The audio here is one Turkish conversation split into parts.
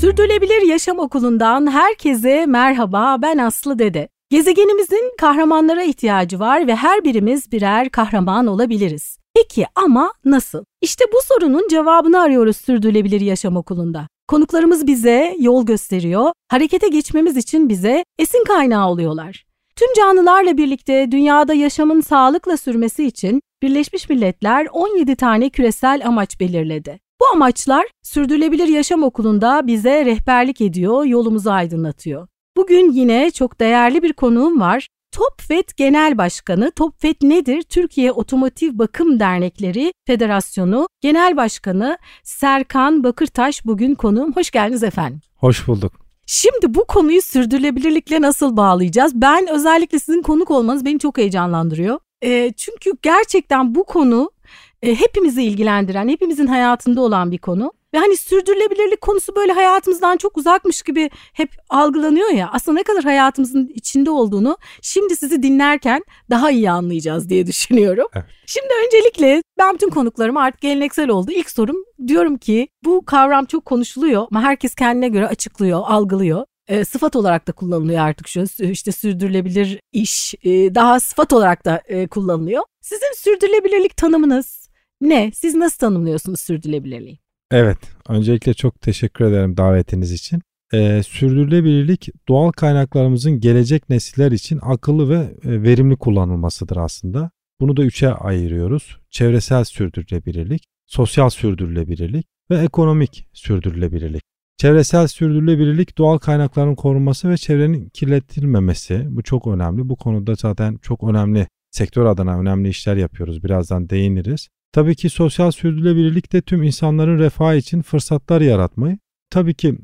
Sürdürülebilir Yaşam Okulu'ndan herkese merhaba ben Aslı Dede. Gezegenimizin kahramanlara ihtiyacı var ve her birimiz birer kahraman olabiliriz. Peki ama nasıl? İşte bu sorunun cevabını arıyoruz Sürdürülebilir Yaşam Okulu'nda. Konuklarımız bize yol gösteriyor, harekete geçmemiz için bize esin kaynağı oluyorlar. Tüm canlılarla birlikte dünyada yaşamın sağlıkla sürmesi için Birleşmiş Milletler 17 tane küresel amaç belirledi. Bu amaçlar Sürdürülebilir Yaşam Okulu'nda bize rehberlik ediyor, yolumuzu aydınlatıyor. Bugün yine çok değerli bir konuğum var. TOPFET Genel Başkanı, TOPFET nedir? Türkiye Otomotiv Bakım Dernekleri Federasyonu Genel Başkanı Serkan Bakırtaş bugün konuğum. Hoş geldiniz efendim. Hoş bulduk. Şimdi bu konuyu sürdürülebilirlikle nasıl bağlayacağız? Ben özellikle sizin konuk olmanız beni çok heyecanlandırıyor. E, çünkü gerçekten bu konu e, hepimizi ilgilendiren, hepimizin hayatında olan bir konu. Ve hani sürdürülebilirlik konusu böyle hayatımızdan çok uzakmış gibi hep algılanıyor ya. Aslında ne kadar hayatımızın içinde olduğunu şimdi sizi dinlerken daha iyi anlayacağız diye düşünüyorum. Evet. Şimdi öncelikle ben bütün konuklarım artık geleneksel oldu. İlk sorum diyorum ki bu kavram çok konuşuluyor ama herkes kendine göre açıklıyor, algılıyor. E, sıfat olarak da kullanılıyor artık şu işte sürdürülebilir iş e, daha sıfat olarak da e, kullanılıyor. Sizin sürdürülebilirlik tanımınız ne? Siz nasıl tanımlıyorsunuz sürdürülebilirliği? Evet, öncelikle çok teşekkür ederim davetiniz için. Ee, sürdürülebilirlik doğal kaynaklarımızın gelecek nesiller için akıllı ve e, verimli kullanılmasıdır aslında. Bunu da üçe ayırıyoruz. Çevresel sürdürülebilirlik, sosyal sürdürülebilirlik ve ekonomik sürdürülebilirlik. Çevresel sürdürülebilirlik doğal kaynakların korunması ve çevrenin kirletilmemesi. Bu çok önemli. Bu konuda zaten çok önemli sektör adına önemli işler yapıyoruz. Birazdan değiniriz. Tabii ki sosyal sürdürülebilirlik de tüm insanların refahı için fırsatlar yaratmayı. Tabii ki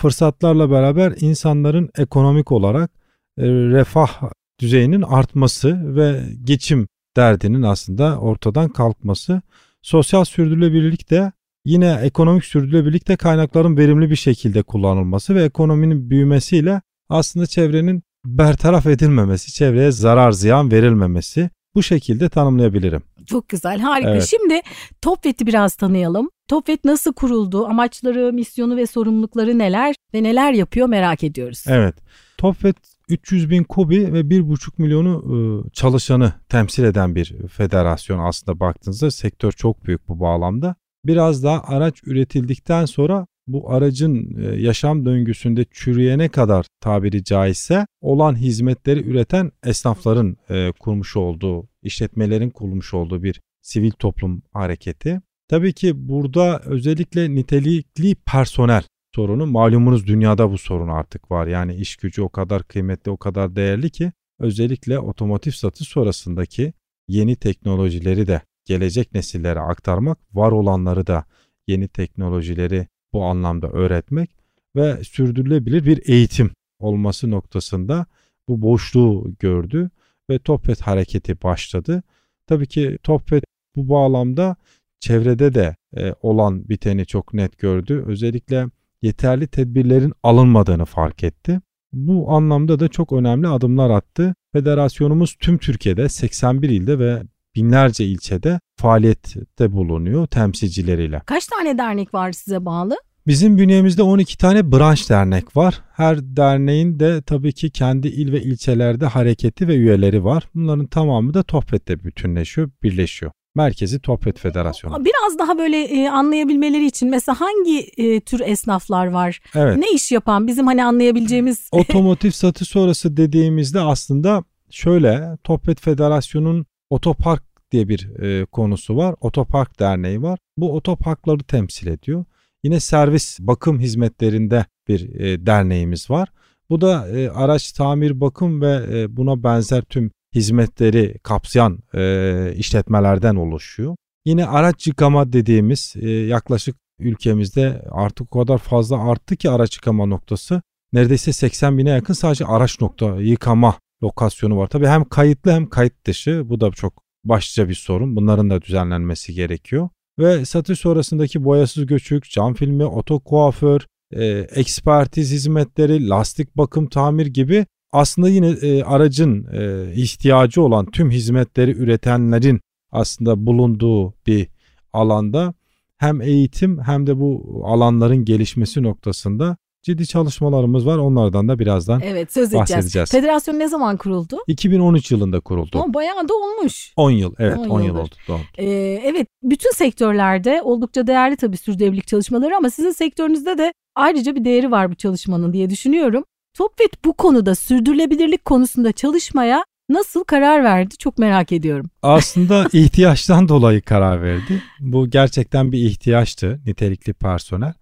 fırsatlarla beraber insanların ekonomik olarak e, refah düzeyinin artması ve geçim derdinin aslında ortadan kalkması. Sosyal sürdürülebilirlik de yine ekonomik sürdürülebilirlik de kaynakların verimli bir şekilde kullanılması ve ekonominin büyümesiyle aslında çevrenin bertaraf edilmemesi, çevreye zarar ziyan verilmemesi bu şekilde tanımlayabilirim. Çok güzel, harika. Evet. Şimdi TOPVET'i biraz tanıyalım. TOPVET nasıl kuruldu? Amaçları, misyonu ve sorumlulukları neler ve neler yapıyor merak ediyoruz. Evet. TOPVET 300 bin kubi ve 1,5 milyonu ıı, çalışanı temsil eden bir federasyon aslında baktığınızda sektör çok büyük bu bağlamda. Biraz daha araç üretildikten sonra bu aracın e, yaşam döngüsünde çürüyene kadar tabiri caizse olan hizmetleri üreten esnafların e, kurmuş olduğu, işletmelerin kurmuş olduğu bir sivil toplum hareketi. Tabii ki burada özellikle nitelikli personel sorunu malumunuz dünyada bu sorun artık var. Yani iş gücü o kadar kıymetli, o kadar değerli ki özellikle otomotiv satış sonrasındaki yeni teknolojileri de gelecek nesillere aktarmak, var olanları da yeni teknolojileri bu anlamda öğretmek ve sürdürülebilir bir eğitim olması noktasında bu boşluğu gördü ve Topet hareketi başladı. Tabii ki Topet bu bağlamda çevrede de e, olan biteni çok net gördü. Özellikle yeterli tedbirlerin alınmadığını fark etti. Bu anlamda da çok önemli adımlar attı. Federasyonumuz tüm Türkiye'de 81 ilde ve binlerce ilçede faaliyette bulunuyor temsilcileriyle. Kaç tane dernek var size bağlı? Bizim bünyemizde 12 tane branş dernek var. Her derneğin de tabii ki kendi il ve ilçelerde hareketi ve üyeleri var. Bunların tamamı da TOPFET'te bütünleşiyor, birleşiyor. Merkezi TOPFET Federasyonu. Biraz daha böyle e, anlayabilmeleri için mesela hangi e, tür esnaflar var? Evet. Ne iş yapan bizim hani anlayabileceğimiz? Otomotiv satış sonrası dediğimizde aslında şöyle TOPFET Federasyonu'nun otopark diye bir e, konusu var. Otopark Derneği var. Bu otoparkları temsil ediyor. Yine servis bakım hizmetlerinde bir e, derneğimiz var. Bu da e, araç tamir bakım ve e, buna benzer tüm hizmetleri kapsayan e, işletmelerden oluşuyor. Yine araç yıkama dediğimiz e, yaklaşık ülkemizde artık o kadar fazla arttı ki araç yıkama noktası. Neredeyse 80 bine yakın sadece araç nokta yıkama lokasyonu var. Tabii hem kayıtlı hem kayıt dışı bu da çok başlıca bir sorun. Bunların da düzenlenmesi gerekiyor ve satış sonrasındaki boyasız göçük, cam filmi, oto kuaför, e, ekspertiz hizmetleri, lastik bakım tamir gibi aslında yine e, aracın e, ihtiyacı olan tüm hizmetleri üretenlerin aslında bulunduğu bir alanda hem eğitim hem de bu alanların gelişmesi noktasında ciddi çalışmalarımız var. Onlardan da birazdan evet, söz edeceğiz. bahsedeceğiz. Federasyon ne zaman kuruldu? 2013 yılında kuruldu. Ama bayağı da olmuş. 10 yıl evet 10, 10 yıl oldu. Doğru. Ee, evet bütün sektörlerde oldukça değerli tabii sürdürülebilirlik çalışmaları ama sizin sektörünüzde de ayrıca bir değeri var bu çalışmanın diye düşünüyorum. Topvet bu konuda sürdürülebilirlik konusunda çalışmaya nasıl karar verdi çok merak ediyorum. Aslında ihtiyaçtan dolayı karar verdi. Bu gerçekten bir ihtiyaçtı nitelikli personel.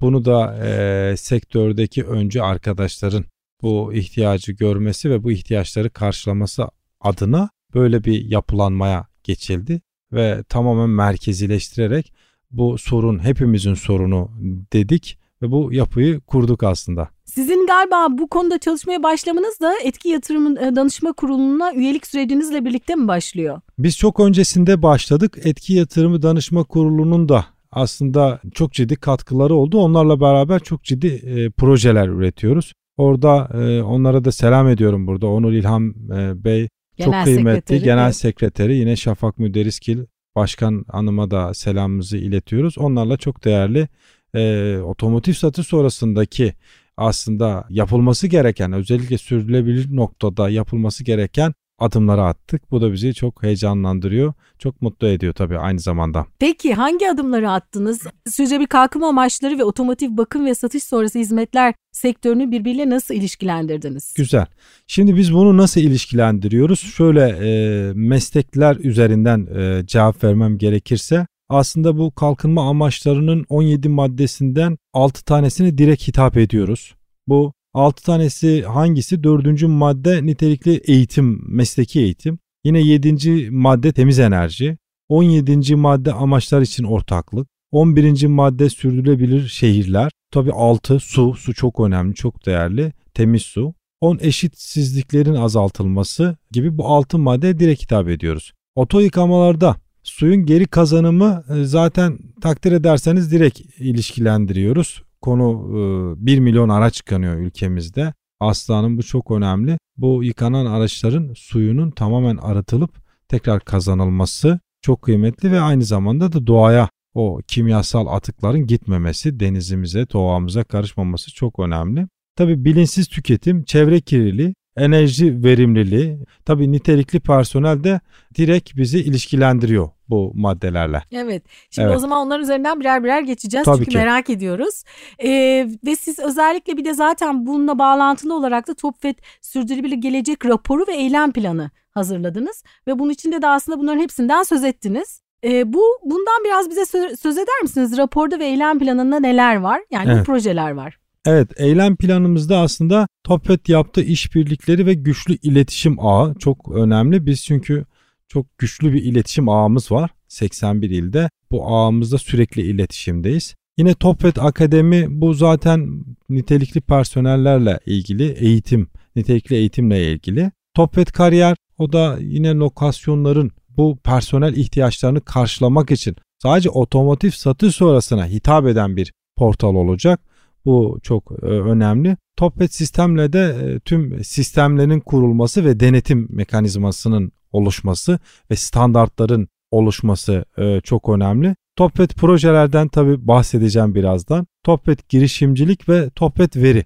Bunu da e, sektördeki öncü arkadaşların bu ihtiyacı görmesi ve bu ihtiyaçları karşılaması adına böyle bir yapılanmaya geçildi ve tamamen merkezileştirerek bu sorun hepimizin sorunu dedik ve bu yapıyı kurduk aslında. Sizin galiba bu konuda çalışmaya başlamanız da etki yatırım e, danışma kuruluna üyelik sürecinizle birlikte mi başlıyor? Biz çok öncesinde başladık. Etki Yatırımı Danışma Kurulu'nun da aslında çok ciddi katkıları oldu. Onlarla beraber çok ciddi e, projeler üretiyoruz. Orada e, onlara da selam ediyorum burada. Onur İlham e, Bey Genel çok kıymetli sekreteri, genel evet. sekreteri yine Şafak Müderriskil Başkan Hanım'a da selamımızı iletiyoruz. Onlarla çok değerli e, otomotiv satış sonrasındaki aslında yapılması gereken özellikle sürdürülebilir noktada yapılması gereken adımları attık. Bu da bizi çok heyecanlandırıyor. Çok mutlu ediyor tabii aynı zamanda. Peki hangi adımları attınız? Sürdürülebilir kalkınma amaçları ve otomotiv bakım ve satış sonrası hizmetler sektörünü birbiriyle nasıl ilişkilendirdiniz? Güzel. Şimdi biz bunu nasıl ilişkilendiriyoruz? Şöyle e, meslekler üzerinden e, cevap vermem gerekirse aslında bu kalkınma amaçlarının 17 maddesinden 6 tanesini direkt hitap ediyoruz. Bu 6 tanesi hangisi? 4. madde nitelikli eğitim, mesleki eğitim. Yine 7. madde temiz enerji. 17. madde amaçlar için ortaklık. 11. madde sürdürülebilir şehirler. Tabii 6 su, su çok önemli, çok değerli. Temiz su. 10 eşitsizliklerin azaltılması gibi bu 6 madde direkt hitap ediyoruz. Oto yıkamalarda suyun geri kazanımı e, zaten takdir ederseniz direkt ilişkilendiriyoruz. Konu 1 milyon araç yıkanıyor ülkemizde. Aslanım bu çok önemli. Bu yıkanan araçların suyunun tamamen arıtılıp tekrar kazanılması çok kıymetli ve aynı zamanda da doğaya o kimyasal atıkların gitmemesi, denizimize, doğamıza karışmaması çok önemli. Tabi bilinçsiz tüketim, çevre kirliliği, enerji verimliliği, tabi nitelikli personel de direkt bizi ilişkilendiriyor bu maddelerle. Evet. Şimdi Evet. o zaman onlar üzerinden birer birer geçeceğiz. Tabii çünkü ki. merak ediyoruz. Ee, ve siz özellikle bir de zaten bununla bağlantılı olarak da TOPFED Sürdürülebilir Gelecek raporu ve eylem planı hazırladınız. Ve bunun içinde de aslında bunların hepsinden söz ettiniz. Ee, bu bundan biraz bize sö- söz eder misiniz? Raporda ve eylem planında neler var? Yani bu Evet. projeler var. Evet, eylem planımızda aslında TOPFED yaptığı işbirlikleri ve güçlü iletişim ağı çok önemli. Biz çünkü çok güçlü bir iletişim ağımız var 81 ilde. Bu ağımızda sürekli iletişimdeyiz. Yine TOPFED Akademi bu zaten nitelikli personellerle ilgili eğitim, nitelikli eğitimle ilgili. TOPFED Kariyer o da yine lokasyonların bu personel ihtiyaçlarını karşılamak için sadece otomotiv satış sonrasına hitap eden bir portal olacak. Bu çok e, önemli. TOPFED sistemle de e, tüm sistemlerin kurulması ve denetim mekanizmasının oluşması ve standartların oluşması e, çok önemli. TOPFED projelerden tabi bahsedeceğim birazdan. TOPFED girişimcilik ve TOPFED veri.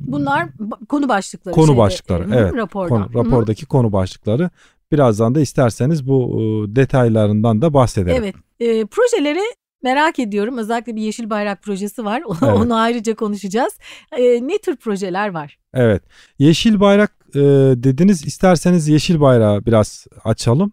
Bunlar konu başlıkları. Konu şeyde, başlıkları, hı, evet. Konu- rapordaki konu başlıkları. Birazdan da isterseniz bu detaylarından da bahsedelim. Evet. E, projeleri merak ediyorum. Özellikle bir Yeşil Bayrak projesi var. Evet. Onu ayrıca konuşacağız. E, ne tür projeler var? Evet. Yeşil bayrak e, dediniz. İsterseniz yeşil bayrağı biraz açalım.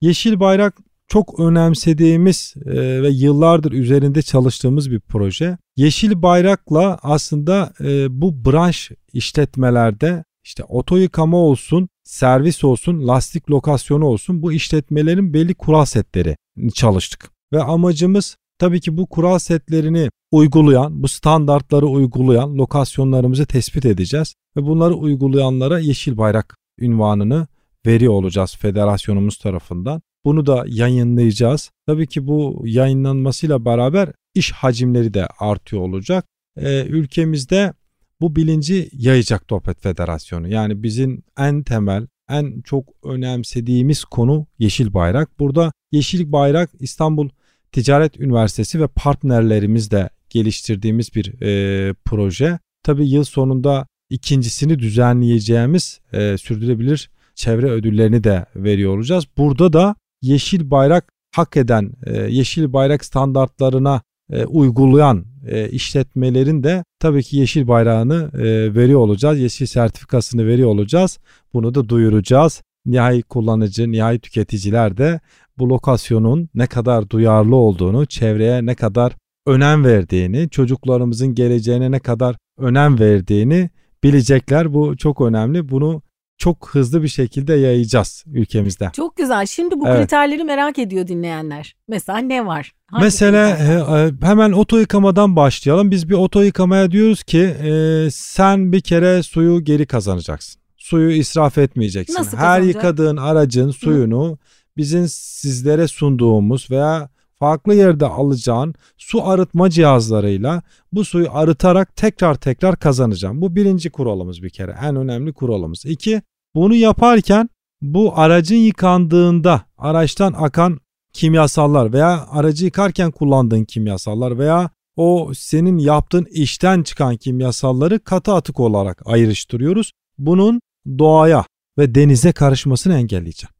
Yeşil bayrak çok önemsediğimiz e, ve yıllardır üzerinde çalıştığımız bir proje. Yeşil bayrakla aslında e, bu branş işletmelerde işte oto yıkama olsun, servis olsun, lastik lokasyonu olsun bu işletmelerin belli kural setleri çalıştık. Ve amacımız tabii ki bu kural setlerini uygulayan, bu standartları uygulayan lokasyonlarımızı tespit edeceğiz ve bunları uygulayanlara yeşil bayrak ünvanını veriyor olacağız federasyonumuz tarafından. Bunu da yayınlayacağız. Tabii ki bu yayınlanmasıyla beraber iş hacimleri de artıyor olacak. Ee, ülkemizde bu bilinci yayacak Topet Federasyonu. Yani bizim en temel, en çok önemsediğimiz konu Yeşil Bayrak. Burada Yeşil Bayrak İstanbul Ticaret Üniversitesi ve partnerlerimizle geliştirdiğimiz bir e, proje. Tabii yıl sonunda ikincisini düzenleyeceğimiz e, sürdürülebilir çevre ödüllerini de veriyor olacağız. Burada da yeşil bayrak hak eden, e, yeşil bayrak standartlarına e, uygulayan e, işletmelerin de tabii ki yeşil bayrağını e, veriyor olacağız. Yeşil sertifikasını veriyor olacağız. Bunu da duyuracağız. Nihai kullanıcı, nihai tüketiciler de bu lokasyonun ne kadar duyarlı olduğunu, çevreye ne kadar önem verdiğini, çocuklarımızın geleceğine ne kadar önem verdiğini bilecekler. Bu çok önemli. Bunu çok hızlı bir şekilde yayacağız ülkemizde. Çok güzel. Şimdi bu evet. kriterleri merak ediyor dinleyenler. Mesela ne var? Hangi Mesela he, e, hemen oto yıkamadan başlayalım. Biz bir oto yıkamaya diyoruz ki e, sen bir kere suyu geri kazanacaksın. Suyu israf etmeyeceksin. Nasıl Her yıkadığın aracın suyunu Hı. Bizim sizlere sunduğumuz veya farklı yerde alacağın su arıtma cihazlarıyla bu suyu arıtarak tekrar tekrar kazanacağım. Bu birinci kuralımız bir kere en önemli kuralımız. İki bunu yaparken bu aracın yıkandığında araçtan akan kimyasallar veya aracı yıkarken kullandığın kimyasallar veya o senin yaptığın işten çıkan kimyasalları katı atık olarak ayrıştırıyoruz. Bunun doğaya ve denize karışmasını engelleyeceğim.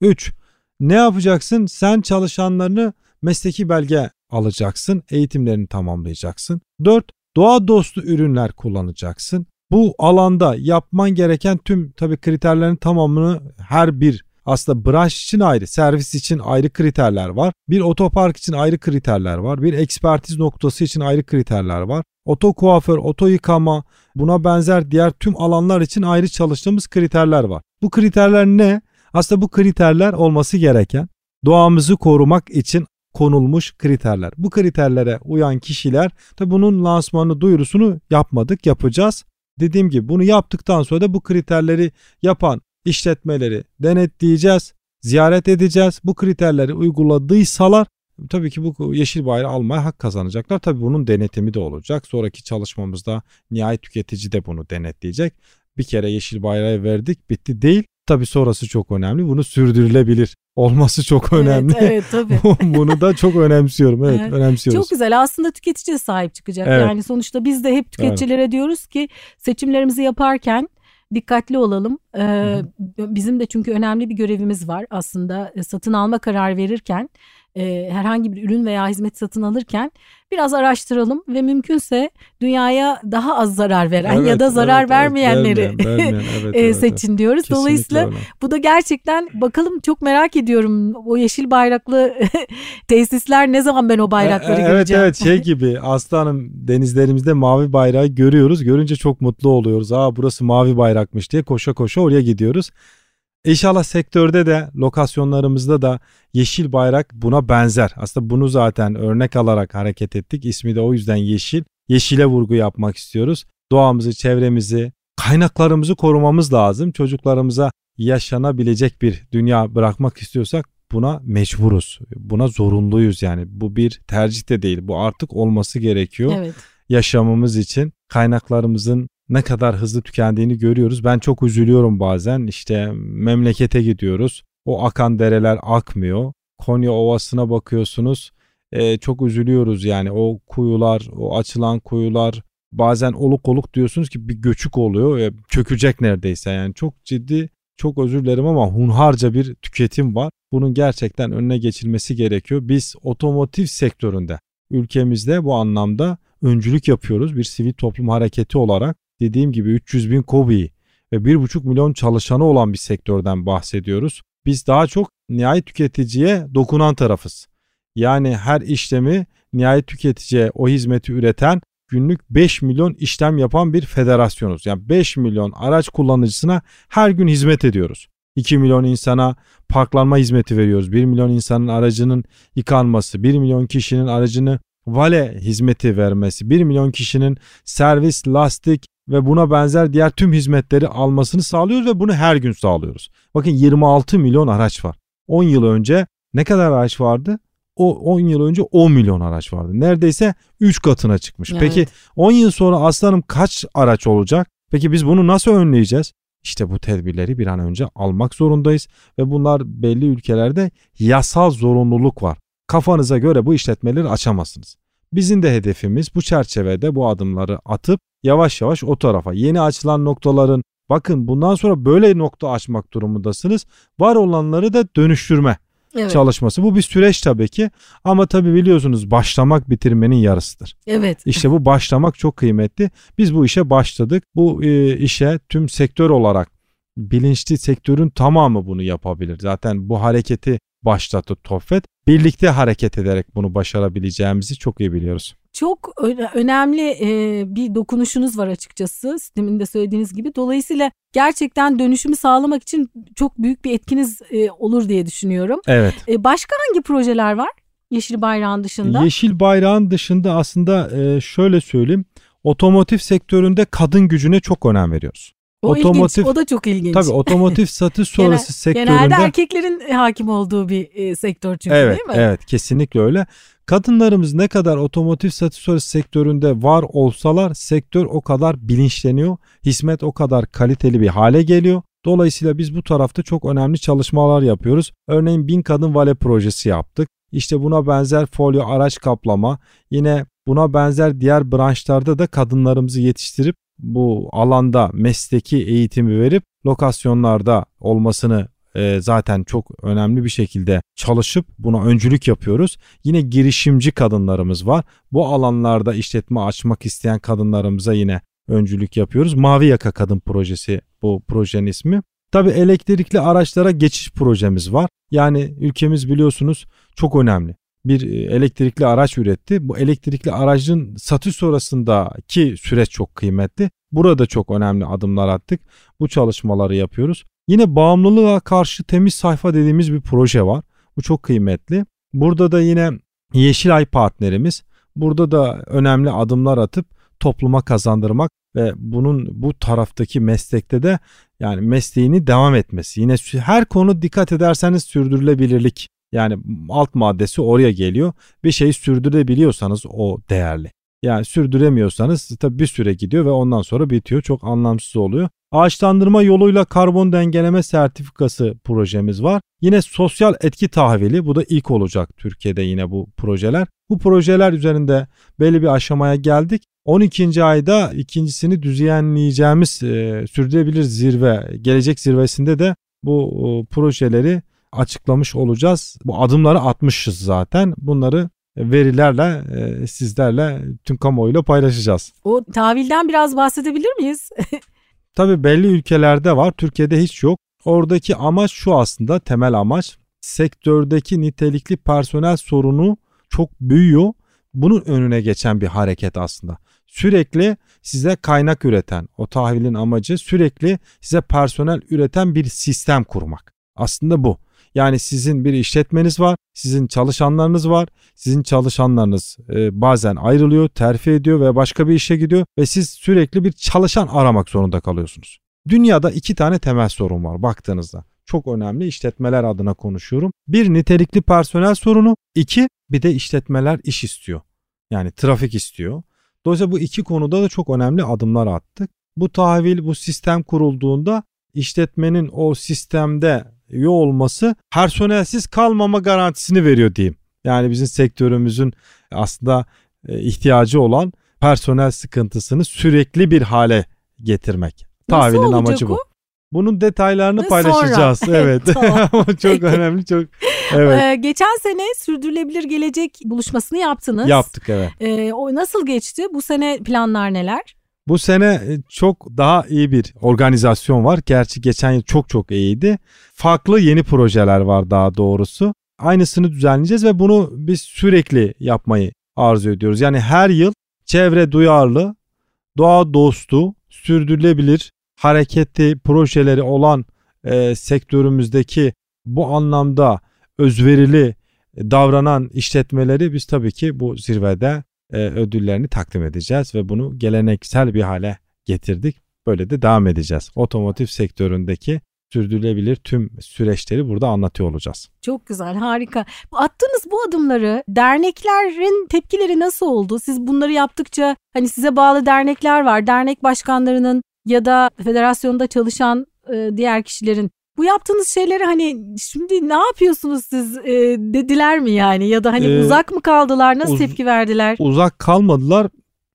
3. Ne yapacaksın? Sen çalışanlarını mesleki belge alacaksın, eğitimlerini tamamlayacaksın. 4. Doğa dostu ürünler kullanacaksın. Bu alanda yapman gereken tüm tabii kriterlerin tamamını her bir aslında branş için ayrı, servis için ayrı kriterler var. Bir otopark için ayrı kriterler var. Bir ekspertiz noktası için ayrı kriterler var. Oto kuaför, oto yıkama, buna benzer diğer tüm alanlar için ayrı çalıştığımız kriterler var. Bu kriterler ne? Aslında bu kriterler olması gereken doğamızı korumak için konulmuş kriterler. Bu kriterlere uyan kişiler tabi bunun lansmanı duyurusunu yapmadık yapacağız. Dediğim gibi bunu yaptıktan sonra da bu kriterleri yapan işletmeleri denetleyeceğiz, ziyaret edeceğiz. Bu kriterleri uyguladıysalar tabii ki bu yeşil bayrağı almaya hak kazanacaklar. Tabii bunun denetimi de olacak. Sonraki çalışmamızda nihai tüketici de bunu denetleyecek. Bir kere yeşil bayrağı verdik bitti değil. Tabii sonrası çok önemli. Bunu sürdürülebilir olması çok önemli. Evet, evet tabii. Bunu da çok önemsiyorum. Evet, evet, önemsiyoruz. Çok güzel. Aslında tüketici de sahip çıkacak. Evet. Yani sonuçta biz de hep tüketicilere evet. diyoruz ki seçimlerimizi yaparken dikkatli olalım. Ee, bizim de çünkü önemli bir görevimiz var aslında satın alma karar verirken e, herhangi bir ürün veya hizmet satın alırken biraz araştıralım ve mümkünse dünyaya daha az zarar veren evet, ya da zarar evet, vermeyenleri evet, vermeyen, vermeyen, evet, evet, seçin diyoruz. Kesinlikle Dolayısıyla öyle. bu da gerçekten bakalım çok merak ediyorum o yeşil bayraklı tesisler ne zaman ben o bayrakları e, evet, göreceğim. Evet evet şey gibi aslanım denizlerimizde mavi bayrağı görüyoruz. Görünce çok mutlu oluyoruz. Aa burası mavi bayrakmış diye koşa koşa oraya gidiyoruz. İnşallah sektörde de lokasyonlarımızda da yeşil bayrak buna benzer. Aslında bunu zaten örnek alarak hareket ettik. İsmi de o yüzden yeşil. Yeşile vurgu yapmak istiyoruz. Doğamızı, çevremizi, kaynaklarımızı korumamız lazım. Çocuklarımıza yaşanabilecek bir dünya bırakmak istiyorsak buna mecburuz. Buna zorunluyuz yani. Bu bir tercih de değil. Bu artık olması gerekiyor. Evet. Yaşamımız için kaynaklarımızın ne kadar hızlı tükendiğini görüyoruz. Ben çok üzülüyorum bazen. İşte memlekete gidiyoruz. O akan dereler akmıyor. Konya Ovası'na bakıyorsunuz. Ee, çok üzülüyoruz yani o kuyular, o açılan kuyular bazen oluk oluk diyorsunuz ki bir göçük oluyor. E, çökecek neredeyse yani çok ciddi çok özür dilerim ama hunharca bir tüketim var. Bunun gerçekten önüne geçilmesi gerekiyor. Biz otomotiv sektöründe ülkemizde bu anlamda öncülük yapıyoruz bir sivil toplum hareketi olarak dediğim gibi 300 bin KOBİ ve 1,5 milyon çalışanı olan bir sektörden bahsediyoruz. Biz daha çok nihai tüketiciye dokunan tarafız. Yani her işlemi nihai tüketiciye o hizmeti üreten günlük 5 milyon işlem yapan bir federasyonuz. Yani 5 milyon araç kullanıcısına her gün hizmet ediyoruz. 2 milyon insana parklanma hizmeti veriyoruz. 1 milyon insanın aracının yıkanması, 1 milyon kişinin aracını vale hizmeti vermesi, 1 milyon kişinin servis, lastik, ve buna benzer diğer tüm hizmetleri almasını sağlıyoruz ve bunu her gün sağlıyoruz. Bakın 26 milyon araç var. 10 yıl önce ne kadar araç vardı? o 10 yıl önce 10 milyon araç vardı. Neredeyse 3 katına çıkmış. Evet. Peki 10 yıl sonra aslanım kaç araç olacak? Peki biz bunu nasıl önleyeceğiz? İşte bu tedbirleri bir an önce almak zorundayız ve bunlar belli ülkelerde yasal zorunluluk var. Kafanıza göre bu işletmeleri açamazsınız. Bizim de hedefimiz bu çerçevede bu adımları atıp yavaş yavaş o tarafa yeni açılan noktaların bakın bundan sonra böyle nokta açmak durumundasınız. Var olanları da dönüştürme Evet. çalışması. Bu bir süreç tabii ki ama tabii biliyorsunuz başlamak bitirmenin yarısıdır. Evet. İşte bu başlamak çok kıymetli. Biz bu işe başladık. Bu e, işe tüm sektör olarak bilinçli sektörün tamamı bunu yapabilir. Zaten bu hareketi başlattı TOFET. Birlikte hareket ederek bunu başarabileceğimizi çok iyi biliyoruz. Çok önemli e, bir dokunuşunuz var açıkçası. Demin de söylediğiniz gibi. Dolayısıyla gerçekten dönüşümü sağlamak için çok büyük bir etkiniz e, olur diye düşünüyorum. Evet. E, başka hangi projeler var? Yeşil Bayrağın dışında. Yeşil bayrağın dışında aslında şöyle söyleyeyim. Otomotiv sektöründe kadın gücüne çok önem veriyoruz. O otomotiv- ilginç. O da çok ilginç. Tabii otomotiv satış sonrası sektöründe Genelde erkeklerin hakim olduğu bir e, sektör çünkü Evet, değil mi? evet kesinlikle öyle. Kadınlarımız ne kadar otomotiv satış sonrası sektöründe var olsalar sektör o kadar bilinçleniyor. Hizmet o kadar kaliteli bir hale geliyor. Dolayısıyla biz bu tarafta çok önemli çalışmalar yapıyoruz. Örneğin Bin Kadın Vale projesi yaptık. İşte buna benzer folyo araç kaplama, yine buna benzer diğer branşlarda da kadınlarımızı yetiştirip bu alanda mesleki eğitimi verip lokasyonlarda olmasını e, zaten çok önemli bir şekilde çalışıp buna öncülük yapıyoruz. Yine girişimci kadınlarımız var. Bu alanlarda işletme açmak isteyen kadınlarımıza yine öncülük yapıyoruz. Mavi Yaka Kadın Projesi bu projenin ismi. Tabi elektrikli araçlara geçiş projemiz var. Yani ülkemiz biliyorsunuz çok önemli. Bir e, elektrikli araç üretti. Bu elektrikli aracın satış sonrasındaki süreç çok kıymetli. Burada çok önemli adımlar attık. Bu çalışmaları yapıyoruz. Yine bağımlılığa karşı temiz sayfa dediğimiz bir proje var. Bu çok kıymetli. Burada da yine Yeşilay partnerimiz. Burada da önemli adımlar atıp topluma kazandırmak ve bunun bu taraftaki meslekte de yani mesleğini devam etmesi. Yine her konu dikkat ederseniz sürdürülebilirlik. Yani alt maddesi oraya geliyor. Bir şeyi sürdürebiliyorsanız o değerli. Yani sürdüremiyorsanız tabii bir süre gidiyor ve ondan sonra bitiyor. Çok anlamsız oluyor. Ağaçlandırma yoluyla karbon dengeleme sertifikası projemiz var. Yine sosyal etki tahvili bu da ilk olacak Türkiye'de yine bu projeler. Bu projeler üzerinde belli bir aşamaya geldik. 12. ayda ikincisini düzenleyeceğimiz e, sürdürülebilir zirve, gelecek zirvesinde de bu e, projeleri açıklamış olacağız. Bu adımları atmışız zaten. Bunları verilerle e, sizlerle tüm kamuoyuyla paylaşacağız. O tahvilden biraz bahsedebilir miyiz? Tabii belli ülkelerde var. Türkiye'de hiç yok. Oradaki amaç şu aslında temel amaç. Sektördeki nitelikli personel sorunu çok büyüyor. Bunun önüne geçen bir hareket aslında. Sürekli size kaynak üreten, o tahvilin amacı sürekli size personel üreten bir sistem kurmak. Aslında bu. Yani sizin bir işletmeniz var, sizin çalışanlarınız var. Sizin çalışanlarınız e, bazen ayrılıyor, terfi ediyor ve başka bir işe gidiyor ve siz sürekli bir çalışan aramak zorunda kalıyorsunuz. Dünyada iki tane temel sorun var baktığınızda. Çok önemli işletmeler adına konuşuyorum. Bir nitelikli personel sorunu, iki bir de işletmeler iş istiyor. Yani trafik istiyor. Dolayısıyla bu iki konuda da çok önemli adımlar attık. Bu tahvil, bu sistem kurulduğunda işletmenin o sistemde üye olması personelsiz kalmama garantisini veriyor diyeyim. Yani bizim sektörümüzün aslında e, ihtiyacı olan personel sıkıntısını sürekli bir hale getirmek. Tahvilin amacı bu. o? Bunun detaylarını Sonra. paylaşacağız. Evet. Ama çok önemli, çok evet. Ee, geçen sene sürdürülebilir gelecek buluşmasını yaptınız. Yaptık evet. Ee, o nasıl geçti? Bu sene planlar neler? Bu sene e, çok daha iyi bir organizasyon var. Gerçi geçen yıl çok çok iyiydi. Farklı yeni projeler var daha doğrusu. Aynısını düzenleyeceğiz ve bunu biz sürekli yapmayı arzu ediyoruz. Yani her yıl çevre duyarlı, doğa dostu, sürdürülebilir hareketli projeleri olan e, sektörümüzdeki bu anlamda özverili davranan işletmeleri biz tabii ki bu zirvede e, ödüllerini takdim edeceğiz ve bunu geleneksel bir hale getirdik. Böyle de devam edeceğiz. Otomotiv sektöründeki sürdürülebilir tüm süreçleri burada anlatıyor olacağız. Çok güzel, harika. Attığınız bu adımları derneklerin tepkileri nasıl oldu? Siz bunları yaptıkça hani size bağlı dernekler var. Dernek başkanlarının ya da federasyonda çalışan e, diğer kişilerin bu yaptığınız şeyleri hani şimdi ne yapıyorsunuz siz e, dediler mi yani ya da hani ee, uzak mı kaldılar nasıl uz- tepki verdiler? Uzak kalmadılar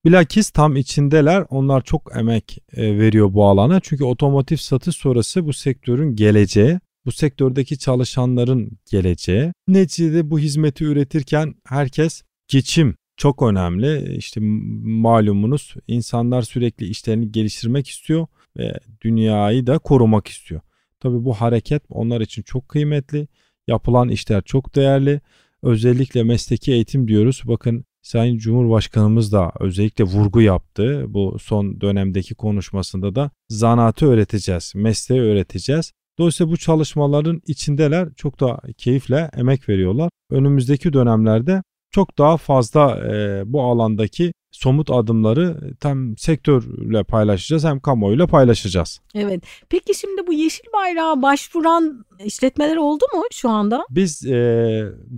bilakis tam içindeler onlar çok emek e, veriyor bu alana çünkü otomotiv satış sonrası bu sektörün geleceği bu sektördeki çalışanların geleceği. Neticede bu hizmeti üretirken herkes geçim çok önemli. İşte malumunuz insanlar sürekli işlerini geliştirmek istiyor ve dünyayı da korumak istiyor. Tabii bu hareket onlar için çok kıymetli. Yapılan işler çok değerli. Özellikle mesleki eğitim diyoruz. Bakın Sayın Cumhurbaşkanımız da özellikle vurgu yaptı. Bu son dönemdeki konuşmasında da zanaatı öğreteceğiz, mesleği öğreteceğiz. Dolayısıyla bu çalışmaların içindeler çok da keyifle emek veriyorlar. Önümüzdeki dönemlerde çok daha fazla e, bu alandaki somut adımları hem sektörle paylaşacağız hem kamuoyuyla paylaşacağız. Evet. Peki şimdi bu yeşil bayrağa başvuran işletmeler oldu mu şu anda? Biz e,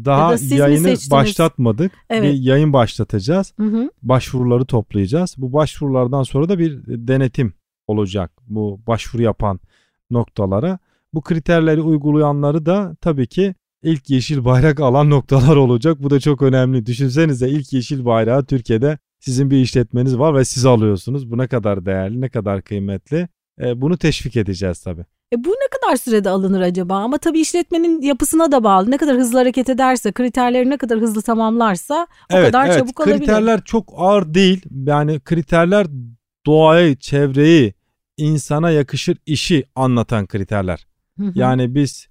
daha yayını başlatmadık. Evet. Bir yayın başlatacağız. Hı hı. Başvuruları toplayacağız. Bu başvurulardan sonra da bir denetim olacak bu başvuru yapan noktalara. Bu kriterleri uygulayanları da tabii ki ilk yeşil bayrak alan noktalar olacak. Bu da çok önemli. Düşünsenize ilk yeşil bayrağı Türkiye'de sizin bir işletmeniz var ve siz alıyorsunuz. Bu ne kadar değerli, ne kadar kıymetli. E, bunu teşvik edeceğiz tabii. E bu ne kadar sürede alınır acaba? Ama tabii işletmenin yapısına da bağlı. Ne kadar hızlı hareket ederse, kriterleri ne kadar hızlı tamamlarsa o evet, kadar evet. çabuk kriterler olabilir. Kriterler çok ağır değil. Yani kriterler doğayı, çevreyi, insana yakışır işi anlatan kriterler. Yani biz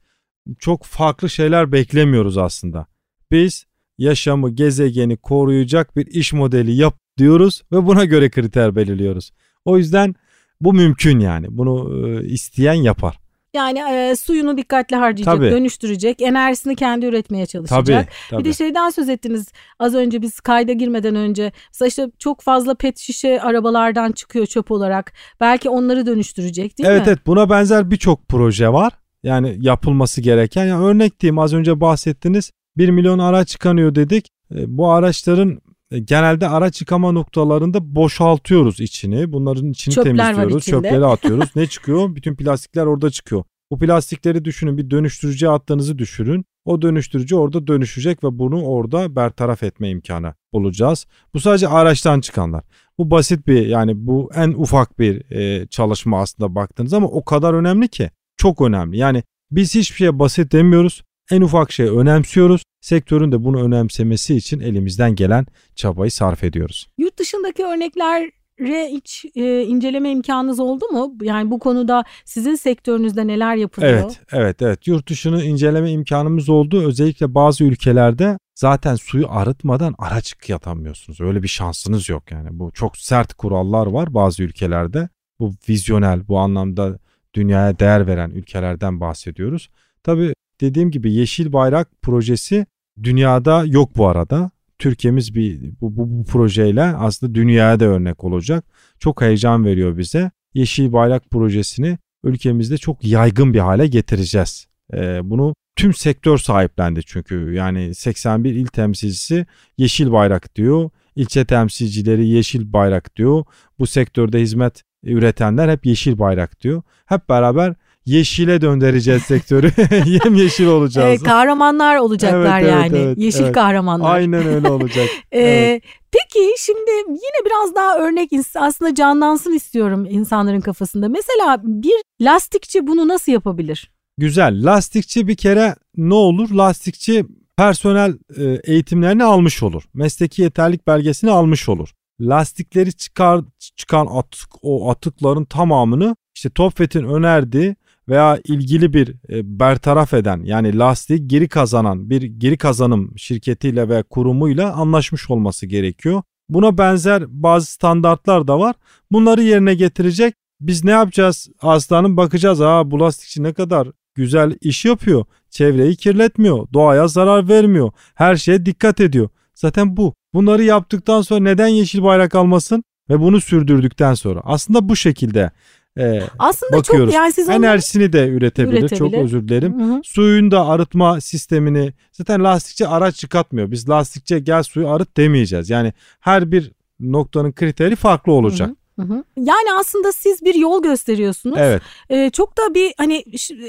çok farklı şeyler beklemiyoruz aslında. Biz yaşamı, gezegeni koruyacak bir iş modeli yap diyoruz ve buna göre kriter belirliyoruz. O yüzden bu mümkün yani. Bunu e, isteyen yapar. Yani e, suyunu dikkatli harcayacak, tabii. dönüştürecek, enerjisini kendi üretmeye çalışacak. Tabii, tabii. Bir de şeyden söz ettiniz az önce biz kayda girmeden önce. Mesela işte çok fazla pet şişe arabalardan çıkıyor çöp olarak. Belki onları dönüştürecek değil evet, mi? Evet evet buna benzer birçok proje var. Yani yapılması gereken. Yani örnek diyeyim az önce bahsettiniz 1 milyon araç çıkanıyor dedik. E, bu araçların e, genelde araç yıkama noktalarında boşaltıyoruz içini. Bunların içini Çöpler temizliyoruz. Çöpleri atıyoruz. ne çıkıyor? Bütün plastikler orada çıkıyor. Bu plastikleri düşünün bir dönüştürücüye attığınızı düşünün. O dönüştürücü orada dönüşecek ve bunu orada bertaraf etme imkanı bulacağız. Bu sadece araçtan çıkanlar. Bu basit bir yani bu en ufak bir e, çalışma aslında baktığınız ama o kadar önemli ki çok önemli. Yani biz hiçbir şeye basit demiyoruz. En ufak şey önemsiyoruz. Sektörün de bunu önemsemesi için elimizden gelen çabayı sarf ediyoruz. Yurt dışındaki örnekler hiç e, inceleme imkanınız oldu mu? Yani bu konuda sizin sektörünüzde neler yapılıyor? Evet, evet, evet. Yurt dışını inceleme imkanımız oldu. Özellikle bazı ülkelerde zaten suyu arıtmadan araç yatamıyorsunuz. Öyle bir şansınız yok yani. Bu çok sert kurallar var bazı ülkelerde. Bu vizyonel, bu anlamda dünyaya değer veren ülkelerden bahsediyoruz. Tabii dediğim gibi Yeşil Bayrak projesi dünyada yok bu arada. Türkiye'miz bir bu, bu, bu projeyle aslında dünyaya da örnek olacak. Çok heyecan veriyor bize. Yeşil Bayrak projesini ülkemizde çok yaygın bir hale getireceğiz. Ee, bunu tüm sektör sahiplendi çünkü yani 81 il temsilcisi Yeşil Bayrak diyor. İlçe temsilcileri Yeşil Bayrak diyor. Bu sektörde hizmet üretenler hep Yeşil Bayrak diyor. Hep beraber yeşile döndüreceğiz sektörü. Yem yeşil olacağız. Ee, kahramanlar olacaklar evet, yani. Evet, yeşil evet. kahramanlar. Aynen öyle olacak. ee, evet. Peki şimdi yine biraz daha örnek aslında canlansın istiyorum insanların kafasında. Mesela bir lastikçi bunu nasıl yapabilir? Güzel. Lastikçi bir kere ne olur? Lastikçi personel e, eğitimlerini almış olur. Mesleki yeterlik belgesini almış olur. Lastikleri çıkar çıkan atık o atıkların tamamını işte Topfet'in önerdiği veya ilgili bir e, bertaraf eden yani lastiği geri kazanan bir geri kazanım şirketiyle ve kurumuyla anlaşmış olması gerekiyor. Buna benzer bazı standartlar da var. Bunları yerine getirecek. Biz ne yapacağız? Aslanın bakacağız. Aa bu lastikçi ne kadar güzel iş yapıyor. Çevreyi kirletmiyor. Doğaya zarar vermiyor. Her şeye dikkat ediyor. Zaten bu. Bunları yaptıktan sonra neden yeşil bayrak almasın? Ve bunu sürdürdükten sonra aslında bu şekilde e, Aslında bakıyoruz. çok yani siz Enerjisini de üretebilir. Üretebilir. Çok özür dilerim. Hı hı. Suyun da arıtma sistemini zaten lastikçi araç yıkatmıyor. Biz lastikçi gel suyu arıt demeyeceğiz. Yani her bir noktanın kriteri farklı olacak. Hı hı. Hı hı. Yani aslında siz bir yol gösteriyorsunuz. Evet. Ee, çok da bir hani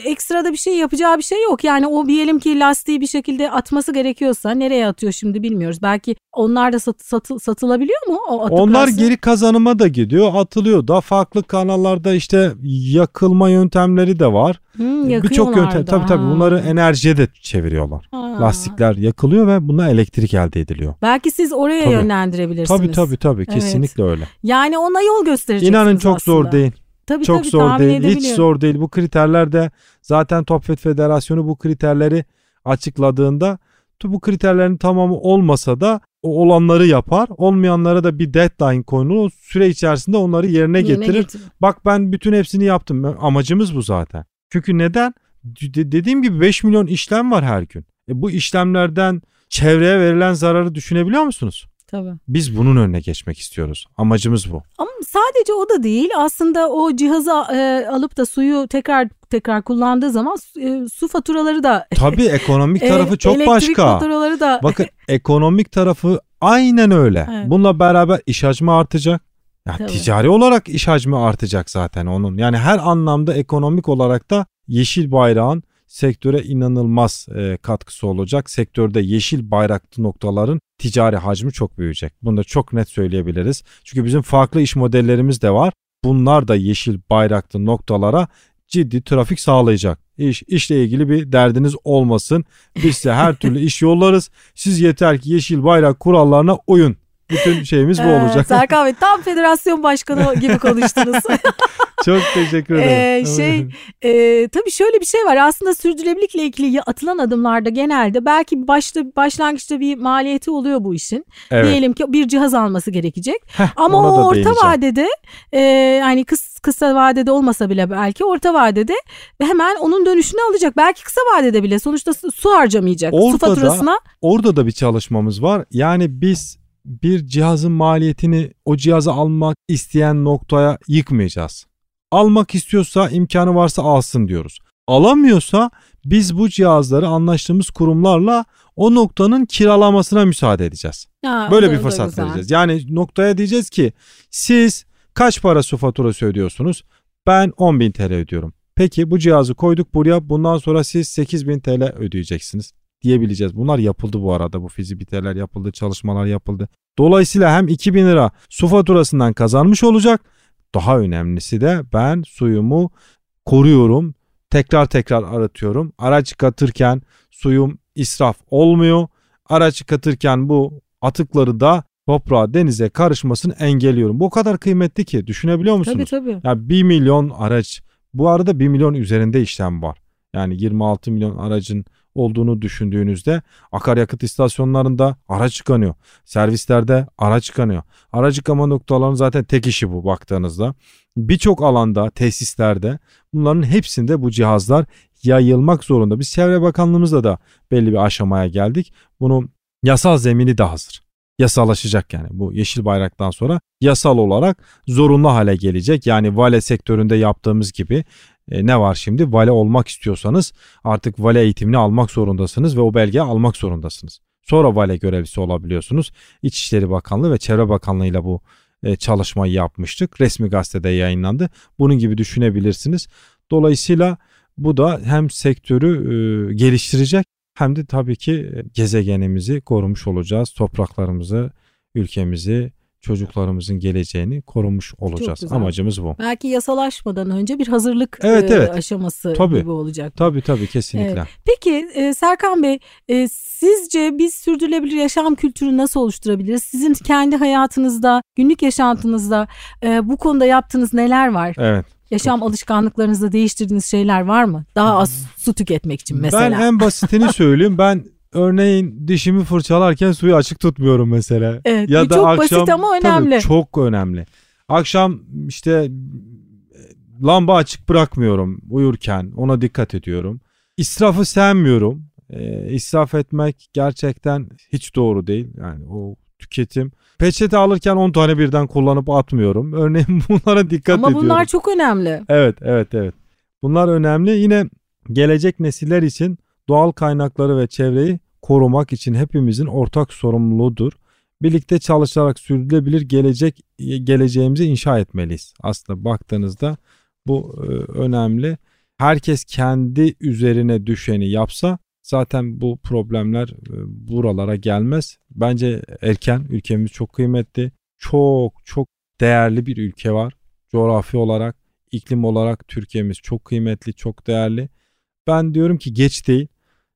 ekstra da bir şey yapacağı bir şey yok. Yani o diyelim ki lastiği bir şekilde atması gerekiyorsa nereye atıyor şimdi bilmiyoruz. Belki onlar da sat, satı- satılabiliyor mu o atık Onlar lastik? geri kazanıma da gidiyor, atılıyor da farklı kanallarda işte yakılma yöntemleri de var. Hı, Birçok yakıyorlar yöntem tabii tabii Ha. bunları enerjiye de çeviriyorlar. Ha. Lastikler yakılıyor ve bununla elektrik elde ediliyor. Belki siz oraya Tabii. yönlendirebilirsiniz. Tabii tabii tabii Evet. kesinlikle öyle. Yani ona yol göstereceksiniz İnanın çok aslında. zor değil. Tabii, Çok tabii, zor değil. Hiç zor değil. Bu kriterler de zaten Top Fed Federasyonu bu kriterleri açıkladığında bu kriterlerin tamamı olmasa da o olanları yapar. Olmayanlara da bir deadline konulur. O süre içerisinde onları yerine, Yerine getirir. getirin. Bak ben bütün hepsini yaptım. Amacımız bu zaten. Çünkü neden? De- dediğim gibi 5 milyon işlem var her gün. E bu işlemlerden çevreye verilen zararı düşünebiliyor musunuz? Tabii. Biz bunun önüne geçmek istiyoruz. Amacımız bu. Ama sadece o da değil. Aslında o cihazı e, alıp da suyu tekrar tekrar kullandığı zaman e, su faturaları da Tabii ekonomik e, tarafı çok elektrik başka. faturaları da Bakın ekonomik tarafı aynen öyle. Evet. Bununla beraber iş hacmi artacak. Ya Tabii. ticari olarak iş hacmi artacak zaten onun. Yani her anlamda ekonomik olarak da yeşil bayrağın sektöre inanılmaz e, katkısı olacak. Sektörde yeşil bayraklı noktaların ticari hacmi çok büyüyecek. Bunu da çok net söyleyebiliriz. Çünkü bizim farklı iş modellerimiz de var. Bunlar da yeşil bayraklı noktalara ciddi trafik sağlayacak. İş, işle ilgili bir derdiniz olmasın. Biz size her türlü iş yollarız. Siz yeter ki yeşil bayrak kurallarına uyun. Bütün şeyimiz bu Ee, olacak. Serkan Bey tam federasyon başkanı gibi konuştunuz. Çok teşekkür ederim. Ee, şey e, tabii şöyle bir şey var aslında sürdürülebilirlikle ilgili atılan adımlarda genelde belki başta başlangıçta bir maliyeti oluyor bu işin. evet. Diyelim ki bir cihaz alması gerekecek. Heh, Ama da o orta vadede e, hani kıs, kısa vadede olmasa bile belki orta vadede hemen onun dönüşünü alacak. Belki kısa vadede bile sonuçta su su harcamayacak. su Orada da- faturasına Orada da bir çalışmamız var. Yani biz bir cihazın maliyetini o cihazı almak isteyen noktaya yıkmayacağız. Almak istiyorsa imkanı varsa alsın diyoruz. Alamıyorsa biz bu cihazları anlaştığımız kurumlarla o noktanın kiralamasına müsaade edeceğiz. Ha, Böyle bir fırsat güzel. vereceğiz. Yani noktaya diyeceğiz ki siz kaç para su faturası ödüyorsunuz? Ben 10.000 TL ödüyorum. Peki bu cihazı koyduk buraya bundan sonra siz 8.000 TL ödeyeceksiniz diyebileceğiz. Bunlar yapıldı bu arada bu fizibiliteler yapıldı çalışmalar yapıldı. Dolayısıyla hem 2000 lira su faturasından kazanmış olacak. Daha önemlisi de ben suyumu koruyorum. Tekrar tekrar aratıyorum. Araç katırken suyum israf olmuyor. Araç katırken bu atıkları da toprağa denize karışmasını engelliyorum. Bu o kadar kıymetli ki düşünebiliyor musunuz? Tabii tabii. Ya 1 milyon araç bu arada 1 milyon üzerinde işlem var. Yani 26 milyon aracın olduğunu düşündüğünüzde akaryakıt istasyonlarında araç yıkanıyor. Servislerde araç yıkanıyor. Araç yıkama noktalarının zaten tek işi bu baktığınızda. Birçok alanda, tesislerde bunların hepsinde bu cihazlar yayılmak zorunda. Biz Çevre Bakanlığımızda da belli bir aşamaya geldik. Bunun yasal zemini de hazır. Yasallaşacak yani bu yeşil bayraktan sonra yasal olarak zorunlu hale gelecek. Yani vale sektöründe yaptığımız gibi e, ne var şimdi? Vale olmak istiyorsanız artık vale eğitimini almak zorundasınız ve o belgeyi almak zorundasınız. Sonra vale görevlisi olabiliyorsunuz. İçişleri Bakanlığı ve Çevre Bakanlığı ile bu e, çalışmayı yapmıştık. Resmi gazetede yayınlandı. Bunun gibi düşünebilirsiniz. Dolayısıyla bu da hem sektörü e, geliştirecek hem de tabii ki gezegenimizi korumuş olacağız. Topraklarımızı, ülkemizi, çocuklarımızın geleceğini korumuş olacağız. Amacımız bu. Belki yasalaşmadan önce bir hazırlık Evet, e, evet. aşaması Tabii. gibi olacak. Tabii tabii kesinlikle. Evet. Peki e, Serkan Bey e, sizce biz sürdürülebilir yaşam kültürü nasıl oluşturabiliriz? Sizin kendi hayatınızda, günlük yaşantınızda e, bu konuda yaptığınız neler var? Evet. Yaşam alışkanlıklarınızda değiştirdiğiniz şeyler var mı? Daha az su tüketmek için mesela. Ben en basitini söyleyeyim. Ben örneğin dişimi fırçalarken suyu açık tutmuyorum mesela. Evet, ya da çok akşam basit ama Tabii, önemli. çok önemli. Akşam işte lamba açık bırakmıyorum uyurken. Ona dikkat ediyorum. İsrafı sevmiyorum. Ee, israf etmek gerçekten hiç doğru değil. Yani o tüketim. Peçete alırken 10 tane birden kullanıp atmıyorum. Örneğin bunlara dikkat Ama ediyorum. bunlar çok önemli. Evet, evet, evet. Bunlar önemli. Yine gelecek nesiller için doğal kaynakları ve çevreyi korumak için hepimizin ortak sorumluluğudur. Birlikte çalışarak sürdürülebilir gelecek geleceğimizi inşa etmeliyiz. Aslında baktığınızda bu e, önemli. Herkes kendi üzerine düşeni yapsa zaten bu problemler e, buralara gelmez. Bence erken ülkemiz çok kıymetli. Çok çok değerli bir ülke var. Coğrafi olarak, iklim olarak Türkiye'miz çok kıymetli, çok değerli. Ben diyorum ki geç değil.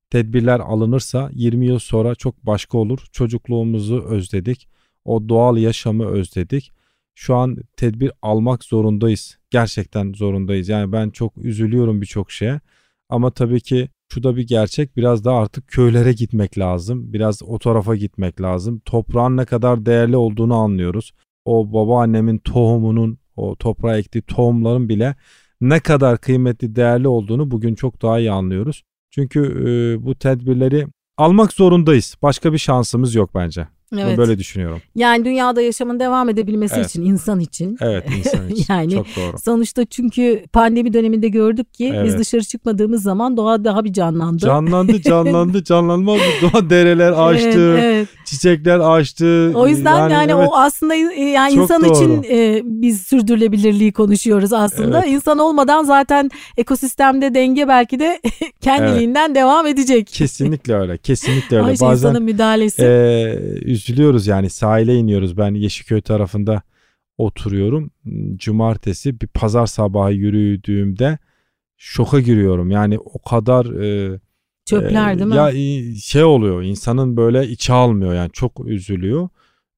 Tedbirler alınırsa 20 yıl sonra çok başka olur. Çocukluğumuzu özledik. O doğal yaşamı özledik. Şu an tedbir almak zorundayız. Gerçekten zorundayız. Yani ben çok üzülüyorum birçok şeye. Ama tabii ki şu da bir gerçek. Biraz daha artık köylere gitmek lazım. Biraz o tarafa gitmek lazım. Toprağın ne kadar değerli olduğunu anlıyoruz. O babaannemin tohumunun, o toprağa ektiği tohumların bile ne kadar kıymetli, değerli olduğunu bugün çok daha iyi anlıyoruz. Çünkü e, bu tedbirleri almak zorundayız. Başka bir şansımız yok bence. Evet. Böyle düşünüyorum. Yani dünyada yaşamın devam edebilmesi evet. için insan için. Evet insan için. yani çok doğru. Sonuçta çünkü pandemi döneminde gördük ki evet. biz dışarı çıkmadığımız zaman doğa daha bir canlandı. Canlandı canlandı canlanmaz mı? Doğa dereler açtı. Evet, evet. Çiçekler açtı. O yüzden yani, yani evet. o aslında yani çok insan doğru. için e, biz sürdürülebilirliği konuşuyoruz aslında. Evet. İnsan olmadan zaten ekosistemde denge belki de kendiliğinden evet. devam edecek. Kesinlikle öyle. Kesinlikle öyle. Ay, Bazen insanın müdahalesi. E, üzülüyoruz yani sahile iniyoruz. Ben Yeşilköy tarafında oturuyorum. Cumartesi bir pazar sabahı yürüdüğümde şoka giriyorum. Yani o kadar e, çöpler e, değil mi? Ya şey oluyor insanın böyle içi almıyor yani çok üzülüyor.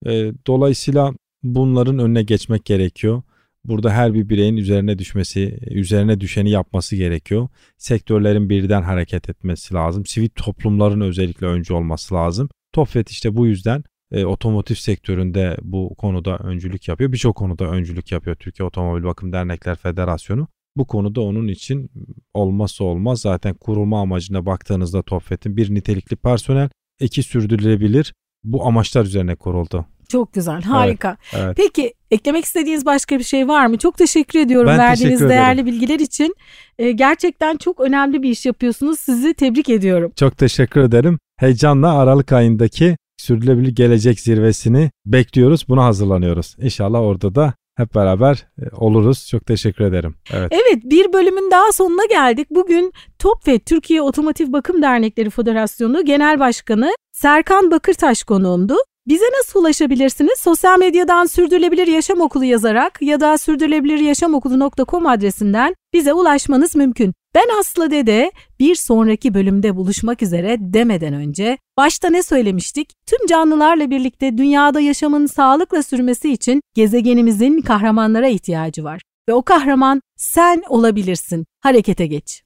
E, dolayısıyla bunların önüne geçmek gerekiyor. Burada her bir bireyin üzerine düşmesi, üzerine düşeni yapması gerekiyor. Sektörlerin birden hareket etmesi lazım. Sivil toplumların özellikle öncü olması lazım. TOFET işte bu yüzden e, otomotiv sektöründe bu konuda öncülük yapıyor. Birçok konuda öncülük yapıyor Türkiye Otomobil Bakım Dernekler Federasyonu. Bu konuda onun için olmazsa olmaz zaten kurulma amacına baktığınızda TOFET'in bir nitelikli personel, iki sürdürülebilir bu amaçlar üzerine kuruldu. Çok güzel, harika. Evet, evet. Peki eklemek istediğiniz başka bir şey var mı? Çok teşekkür ediyorum ben verdiğiniz teşekkür değerli bilgiler için. Ee, gerçekten çok önemli bir iş yapıyorsunuz. Sizi tebrik ediyorum. Çok teşekkür ederim. Heyecanla Aralık ayındaki sürdürülebilir gelecek zirvesini bekliyoruz. Buna hazırlanıyoruz. İnşallah orada da hep beraber e, oluruz. Çok teşekkür ederim. Evet. Evet bir bölümün daha sonuna geldik. Bugün TOP ve Türkiye Otomotiv Bakım Dernekleri Federasyonu Genel Başkanı Serkan Bakırtaş konuğumdu. Bize nasıl ulaşabilirsiniz? Sosyal medyadan Sürdürülebilir Yaşam Okulu yazarak ya da sürdürülebiliryaşamokulu.com adresinden bize ulaşmanız mümkün. Ben Aslı Dede bir sonraki bölümde buluşmak üzere demeden önce başta ne söylemiştik? Tüm canlılarla birlikte dünyada yaşamın sağlıkla sürmesi için gezegenimizin kahramanlara ihtiyacı var. Ve o kahraman sen olabilirsin. Harekete geç.